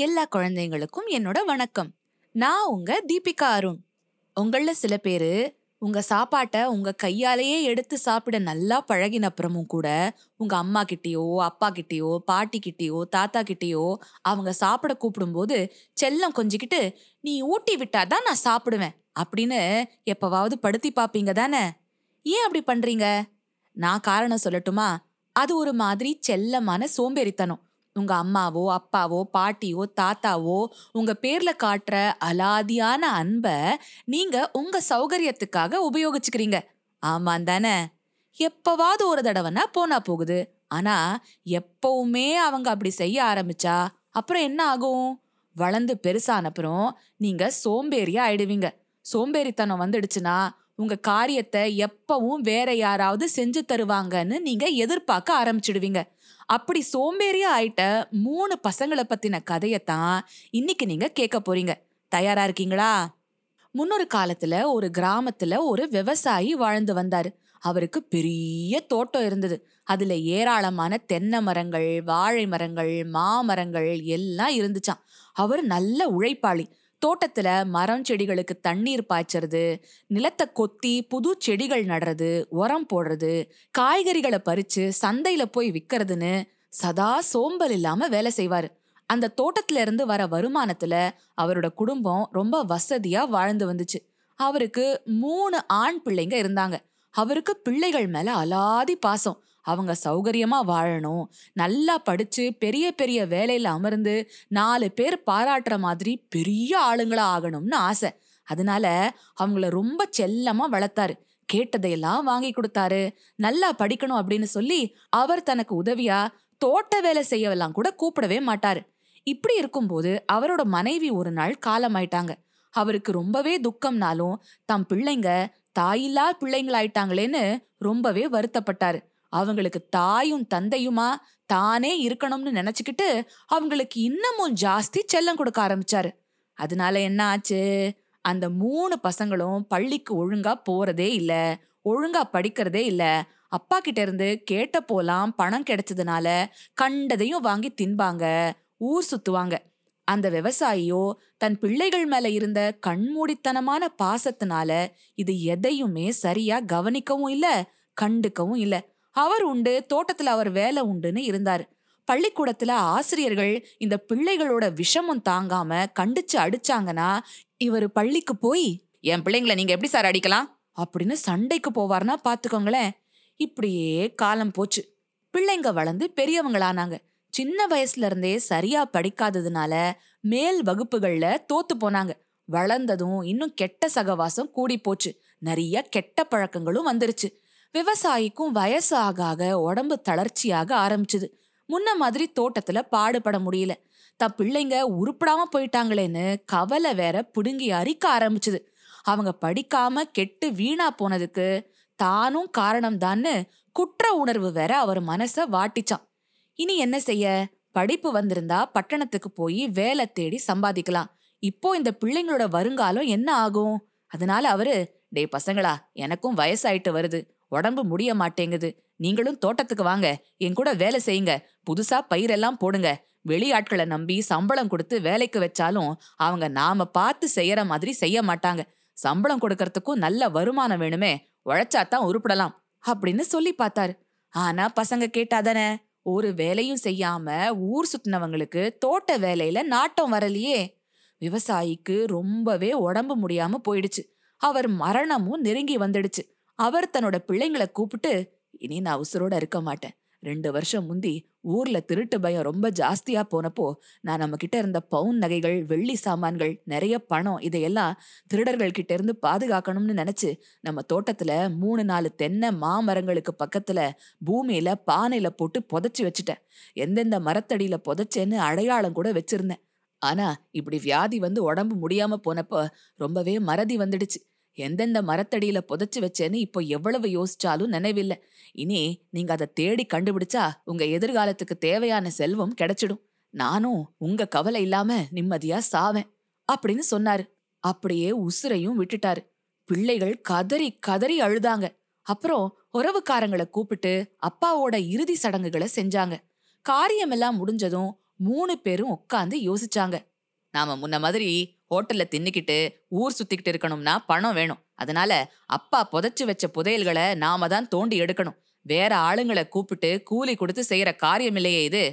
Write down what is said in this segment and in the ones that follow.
எல்லா குழந்தைங்களுக்கும் என்னோட வணக்கம். நான் உங்க தீபிகா அருண். உங்கள சில பேர் உங்க சாப்பாட்டை உங்க கையாலேயே எடுத்து சாப்பிட நல்லா பழகின அப்புறமும் கூட உங்க அம்மா கிட்டயோ அப்பா கிட்டயோ பாட்டி கிட்டயோ தாத்தா கிட்டயோ அவங்க சாப்பிட கூப்பிடும்போது செல்லம் கொஞ்சிக்கிட்டு நீ ஊட்டி விட்டாதான் நான் சாப்பிடுவேன் அப்படின்னு எப்பவாவது படுத்தி பார்ப்பீங்க தானே? ஏன் அப்படி பண்றீங்க? நான் காரணம் சொல்லட்டுமா? அது ஒரு மாதிரி செல்லமான சோம்பேறித்தனம். உங்க அம்மாவோ அப்பாவோ பாட்டியோ தாத்தாவோ உங்க பேர்ல காட்டுற அலாதியான அன்ப நீங்க உங்க சௌகரியத்துக்காக உபயோகிச்சுக்கிறீங்க. ஆமாம் தானே? எப்பவாவது ஒரு தடவைனா போனா போகுது. ஆனா எப்பவுமே அவங்க அப்படி செய்ய ஆரம்பிச்சா அப்புறம் என்ன ஆகும்? வளர்ந்து பெருசான அப்புறம் நீங்க சோம்பேறியா ஆயிடுவீங்க. சோம்பேறித்தனம் வந்துடுச்சுன்னா உங்க காரியத்தை எப்பவும் வேற யாராவது செஞ்சு தருவாங்கன்னு நீங்க எதிர்பார்க்க ஆரம்பிச்சிடுவீங்க. அப்படி சோம்பேறியா ஆயிட்ட மூணு பசங்களை பத்தின கதையத்தான் இன்னைக்கு நீங்க கேட்க போறீங்க. தயாரா இருக்கீங்களா? முன்னொரு காலத்துல ஒரு கிராமத்துல ஒரு விவசாயி வாழ்ந்து வந்தாரு. அவருக்கு பெரிய தோட்டம் இருந்தது. அதுல ஏராளமான தென்னை மரங்கள் வாழை மரங்கள் மாமரங்கள் எல்லாம் இருந்துச்சான் அவர் நல்ல உழைப்பாளி. தோட்டத்துல மரம் செடிகளுக்கு தண்ணீர் பாய்ச்சறது நிலத்தை கொத்தி புது செடிகள் நடுறது உரம் போடுறது காய்கறிகளை பறிச்சு சந்தையில போய் விற்கிறதுன்னு சதா சோம்பல் இல்லாம வேலை செய்வாரு. அந்த தோட்டத்துல இருந்து வர வருமானத்துல அவரோட குடும்பம் ரொம்ப வசதியா வாழ்ந்து வந்துச்சு. அவருக்கு மூணு ஆண் பிள்ளைங்க இருந்தாங்க. அவருக்கு பிள்ளைகள் மேல அலாதி பாசம். அவங்க சௌகரியமா வாழணும். நல்லா படிச்சு பெரிய பெரிய வேலையில அமர்ந்து நாலு பேர் பாராட்டுற மாதிரி பெரிய ஆளுங்களா ஆகணும்னு ஆசை. அதனால அவங்கள ரொம்ப செல்லமா வளர்த்தாரு. கேட்டதையெல்லாம் வாங்கி கொடுத்தாரு. நல்லா படிக்கணும் அப்படின்னு சொல்லி அவர் தனக்கு உதவியா தோட்ட வேலை செய்யவெல்லாம் கூட கூப்பிடவே மாட்டாரு. இப்படி இருக்கும்போது அவரோட மனைவி ஒரு நாள் காலமாயிட்டாங்க. அவருக்கு ரொம்பவே துக்கம்னாலும் தம் பிள்ளைங்க தாயில்லா பிள்ளைங்களாயிட்டாங்களேன்னு ரொம்பவே வருத்தப்பட்டாரு. அவங்களுக்கு தாயும் தந்தையுமா தானே இருக்கணும்னு நினைச்சுக்கிட்டு அவங்களுக்கு இன்னமும் ஜாஸ்தி செல்லம் கொடுக்க ஆரம்பிச்சாரு. அதனால என்ன ஆச்சு? அந்த மூணு பசங்களும் பள்ளிக்கு ஒழுங்கா போறதே இல்ல ஒழுங்கா படிக்கிறதே இல்ல. அப்பா கிட்ட இருந்து கேட்ட போலாம் பணம் கிடைச்சதுனால கண்டதையும் வாங்கி தின்பாங்க ஊர் சுத்துவாங்க. அந்த விவசாயியோ தன் பிள்ளைகள் மேல இருந்த கண்மூடித்தனமான பாசத்தினால இது எதையுமே சரியா கவனிக்கவும் இல்ல கண்டுக்கவும் இல்ல. அவர் உண்டு தோட்டத்துல அவர் வேலை உண்டுன்னு இருந்தாரு. பள்ளிக்கூடத்துல ஆசிரியர்கள் இந்த பிள்ளைகளோட விஷமம் தாங்காம கண்டிச்சு அடிச்சாங்கன்னா இவர் பள்ளிக்கு போய் என் பிள்ளைங்களை நீங்க எப்படி சார் அடிக்கலாம்? அப்படின்னு சண்டைக்கு போவார்னா பாத்துக்கோங்களேன். இப்படியே காலம் போச்சு. பிள்ளைங்க வளர்ந்து பெரியவங்களானாங்க. சின்ன வயசுல இருந்தே சரியா படிக்காததுனால மேல் வகுப்புகள்ல தோத்து போனாங்க. வளர்ந்ததும் இன்னும் கெட்ட சகவாசம் கூடி போச்சு. நிறைய கெட்ட பழக்கங்களும் வந்துருச்சு. விவசாயிக்கும் வயசு ஆக ஆக உடம்பு தளர்ச்சியாக ஆரம்பிச்சுது. முன்ன மாதிரி தோட்டத்துல பாடுபட முடியல. தன் பிள்ளைங்க உருப்படாம போயிட்டாங்களேன்னு கவலை வேற புடுங்கி அரிக்க ஆரம்பிச்சுது. அவங்க படிக்காம கெட்டு வீணா போனதுக்கு தானும் காரணம்தான்னு குற்ற உணர்வு வேற அவர் மனச வாட்டிச்சான். இனி என்ன செய்ய? படிப்பு வந்திருந்தா பட்டணத்துக்கு போய் வேலை தேடி சம்பாதிக்கலாம். இப்போ இந்த பிள்ளைங்களோட வருங்காலம் என்ன ஆகும்? அதனால அவரு டே பசங்களா எனக்கும் வயசாயிட்டு வருது. உடம்பு முடிய மாட்டேங்குது. நீங்களும் தோட்டத்துக்கு வாங்க. என் கூட வேலை செய்யுங்க. புதுசா பயிரெல்லாம் போடுங்க. வெளியாட்களை நம்பி சம்பளம் கொடுத்து வேலைக்கு வச்சாலும் அவங்க நாம பார்த்து செய்யற மாதிரி செய்ய மாட்டாங்க. சம்பளம் கொடுக்கறதுக்கும் நல்ல வருமானம் வேணுமே. உழைச்சாத்தான் உருப்படலாம். அப்படின்னு சொல்லி பார்த்தாரு. ஆனா பசங்க கேட்டாதானே? ஒரு வேலையும் செய்யாம ஊர் சுத்தினவங்களுக்கு தோட்ட வேலையில நாட்டம் வரலையே. விவசாயிக்கு ரொம்பவே உடம்பு முடியாம போயிடுச்சு. அவர் மரணமும் நெருங்கி வந்துடுச்சு. அவர் தன்னோட பிள்ளைங்களை கூப்பிட்டு இனி நான் உசுரோட இருக்க மாட்டேன். ரெண்டு வருஷம் முந்தி ஊர்ல திருட்டு பயம் ரொம்ப ஜாஸ்தியா போனப்போ நான் நம்ம கிட்ட இருந்த பவுன் நகைகள் வெள்ளி சாமான்கள் நிறைய பணம் இதையெல்லாம் திருடர்கள் கிட்ட இருந்து பாதுகாக்கணும்னு நினைச்சு நம்ம தோட்டத்துல மூணு நாலு தென்னை மாமரங்களுக்கு பக்கத்துல பூமியில பானையில போட்டு புதைச்சி வச்சுட்டேன். எந்தெந்த மரத்தடியில புதைச்சேன்னு அடையாளம் கூட வச்சிருந்தேன். ஆனா இப்படி வியாதி வந்து உடம்பு முடியாம போனப்போ ரொம்பவே மறதி வந்துடுச்சு. எந்தெந்த மரத்தடியில புதைச்சு வச்சேன்னு இப்போ எவ்வளவு யோசிச்சாலும் நினைவில்லை. இனி நீங்க அதை தேடி கண்டுபிடிச்சா உங்க எதிர்காலத்துக்கு தேவையான செல்வம் கிடைச்சிடும். நானும் உங்க கவலை இல்லாம நிம்மதியா சாவேன் அப்படின்னு சொன்னாரு. அப்படியே உசுரையும் விட்டுட்டாரு. பிள்ளைகள் கதறி கதறி அழுதாங்க. அப்புறம் உறவுக்காரங்களை கூப்பிட்டு அப்பாவோட இறுதி சடங்குகளை செஞ்சாங்க. காரியமெல்லாம் முடிஞ்சதும் மூணு பேரும் உட்காந்து யோசிச்சாங்க. நாம முன்ன மாதிரி ஹோட்டல்ல தின்னுக்கிட்டு ஊர் சுத்திக்கிட்டு இருக்கணும்னா பணம் வேணும். அதனால அப்பா புதைச்சு வச்ச புதையல்களை நாம தான் தோண்டி எடுக்கணும். வேற ஆளுங்களை கூப்பிட்டு கூலி கொடுத்து செய்யற காரியம் இல்லையே இது.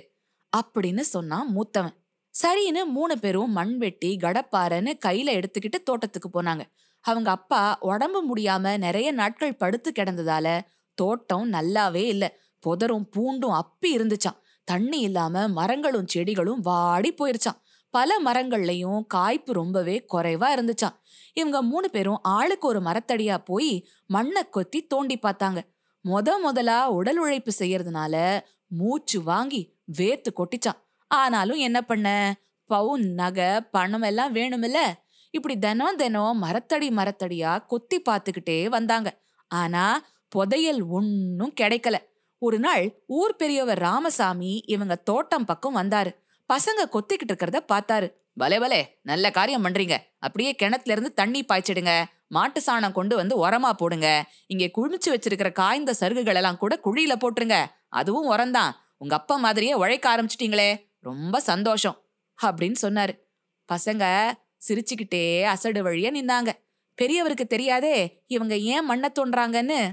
அப்படின்னு சொன்னான் மூத்தவன். சரின்னு மூணு பேரும் மண் வெட்டி கடப்பாறைன்னு கையில எடுத்துக்கிட்டு தோட்டத்துக்கு போனாங்க. அவங்க அப்பா உடம்பு முடியாம நிறைய நாட்கள் படுத்து கிடந்ததால தோட்டம் நல்லாவே இல்லை. புதரும் பூண்டும் அப்பி இருந்துச்சான் தண்ணி இல்லாம மரங்களும் செடிகளும் வாடி போயிருச்சான் பல மரங்கள்லையும் காய்ப்பு ரொம்பவே குறைவா இருந்துச்சான் இவங்க மூணு பேரும் ஆளுக்கு ஒரு மரத்தடியா போய் மண்ணை கொத்தி தோண்டி பார்த்தாங்க. முத முதலா உடல் உழைப்பு செய்யறதுனால மூச்சு வாங்கி வேத்து கொட்டிச்சான் ஆனாலும் என்ன பண்ண? பவுன் நகை பணம் எல்லாம் வேணுமில்ல. இப்படி தினம் தினம் மரத்தடி மரத்தடியா கொத்தி பார்த்துக்கிட்டே வந்தாங்க. ஆனா புதையல் ஒன்னும் கிடைக்கல. ஒரு நாள் ஊர் பெரியவர் ராமசாமி இவங்க தோட்டம் பக்கம் வந்தாரு. பசங்க கொத்திக்கிட்டு இருக்கிறத பார்த்தாரு. பலே பலே நல்ல காரியம் பண்றீங்க. அப்படியே கிணத்துல இருந்து தண்ணி பாய்ச்சிடுங்க. மாட்டு சாணம் கொண்டு வந்து உரமா போடுங்க. இங்க குளிச்சு வச்சிருக்கிற காய்ந்த சருகுகள் எல்லாம் கூட குழியில போட்டுருங்க. அதுவும் உரம்தான். உங்க அப்பா மாதிரியே உழைக்க ஆரம்பிச்சிட்டீங்களே. ரொம்ப சந்தோஷம் அப்படின்னு சொன்னாரு. பசங்க சிரிச்சுக்கிட்டே அசடு வழியா நின்னாங்க. பெரியவருக்கு தெரியாதே இவங்க ஏன் மண்ண தோன்றாங்கன்னு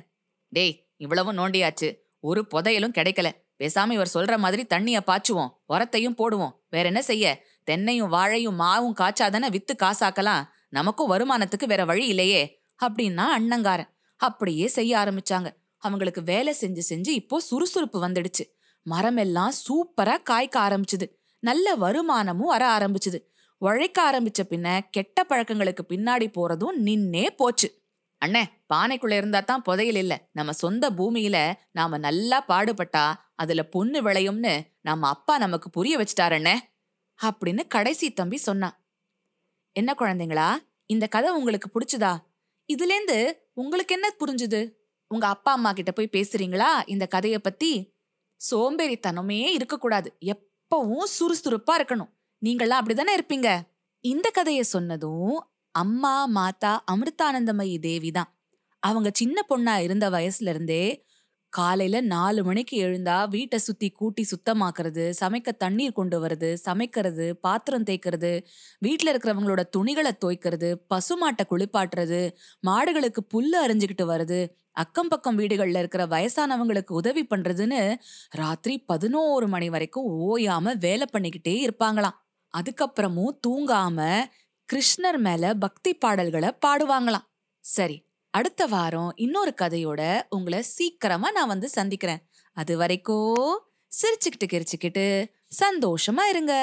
டேய் இவ்வளவும் நோண்டியாச்சு. ஒரு புதையலும் கிடைக்கல. பேசாம இவர் சொல்ற மாதிரி தண்ணிய பாய்ச்சுவோம் உரத்தையும் போடுவோம். வேற என்ன செய்ய? தென்னையும் வாழையும் மாவும் காய்ச்சாதானே வித்து காசாக்கலாம். நமக்கும் வருமானத்துக்கு வேற வழி இல்லையே அப்படின்னா அண்ணங்காரன். அப்படியே செய்ய ஆரம்பிச்சாங்க. அவங்களுக்கு வேலை செஞ்சு செஞ்சு இப்போ சுறுசுறுப்பு வந்துடுச்சு. மரமெல்லாம் சூப்பரா காய்க்க ஆரம்பிச்சுது. நல்ல வருமானமும் வர ஆரம்பிச்சுது. உழைக்க ஆரம்பிச்ச பின்ன கெட்ட பழக்கங்களுக்கு பின்னாடி போறதும் நின்னே போச்சு. அண்ணே பானைக்குள்ள இருந்தா தான் புதையல் இல்ல. நம்ம சொந்த பூமியில நாம நல்லா பாடுபட்டா அதுல பொண்ணு விளையும்னு நம்ம அப்பா நமக்கு புரிய வச்சுட்டாரண்ணே அப்படின்னு கடைசி தம்பி சொன்னான் என்ன குழந்தைங்களா இந்த கதை உங்களுக்கு பிடிச்சதா? இதுலேருந்து உங்களுக்கு என்ன புரிஞ்சுது? உங்க அப்பா அம்மா கிட்ட போய் பேசுறீங்களா? இந்த கதைய பத்தி? சோம்பேறித்தனமே இருக்கக்கூடாது. எப்பவும் சுறுசுறுப்பா இருக்கணும். நீங்களாம் அப்படிதானே இருப்பீங்க? இந்த கதைய சொன்னதும் அம்மா மாதா அமிர்தானந்தமயி தேவி தான். அவங்க சின்ன பொண்ணா இருந்த வயசுல இருந்தே காலையில நாலு மணிக்கு எழுந்தா வீட்டை சுத்தி கூட்டி சுத்தமாக்குறது சமைக்க தண்ணீர் கொண்டு வர்றது சமைக்கிறது பாத்திரம் தேய்க்கிறது வீட்டில் இருக்கிறவங்களோட துணிகளை துவைக்கிறது பசுமாட்டை குளிப்பாட்டுறது மாடுகளுக்கு புல்லு அரிஞ்சுக்கிட்டு வருது அக்கம் பக்கம் வீடுகளில் இருக்கிற வயசானவங்களுக்கு உதவி பண்றதுன்னு ராத்திரி பதினோரு மணி வரைக்கும் ஓயாம வேலை பண்ணிக்கிட்டே இருப்பாங்களாம். அதுக்கப்புறமும் தூங்காம கிருஷ்ணர் மேல பக்தி பாடல்களை பாடுவாங்களாம். சரி அடுத்த வாரம் இன்னொரு கதையோட உங்களை சீக்கிரமா நான் வந்து சந்திக்கிறேன். அது வரைக்கும் சிரிச்சுக்கிட்டு கிரிச்சுக்கிட்டு சந்தோஷமா இருங்க.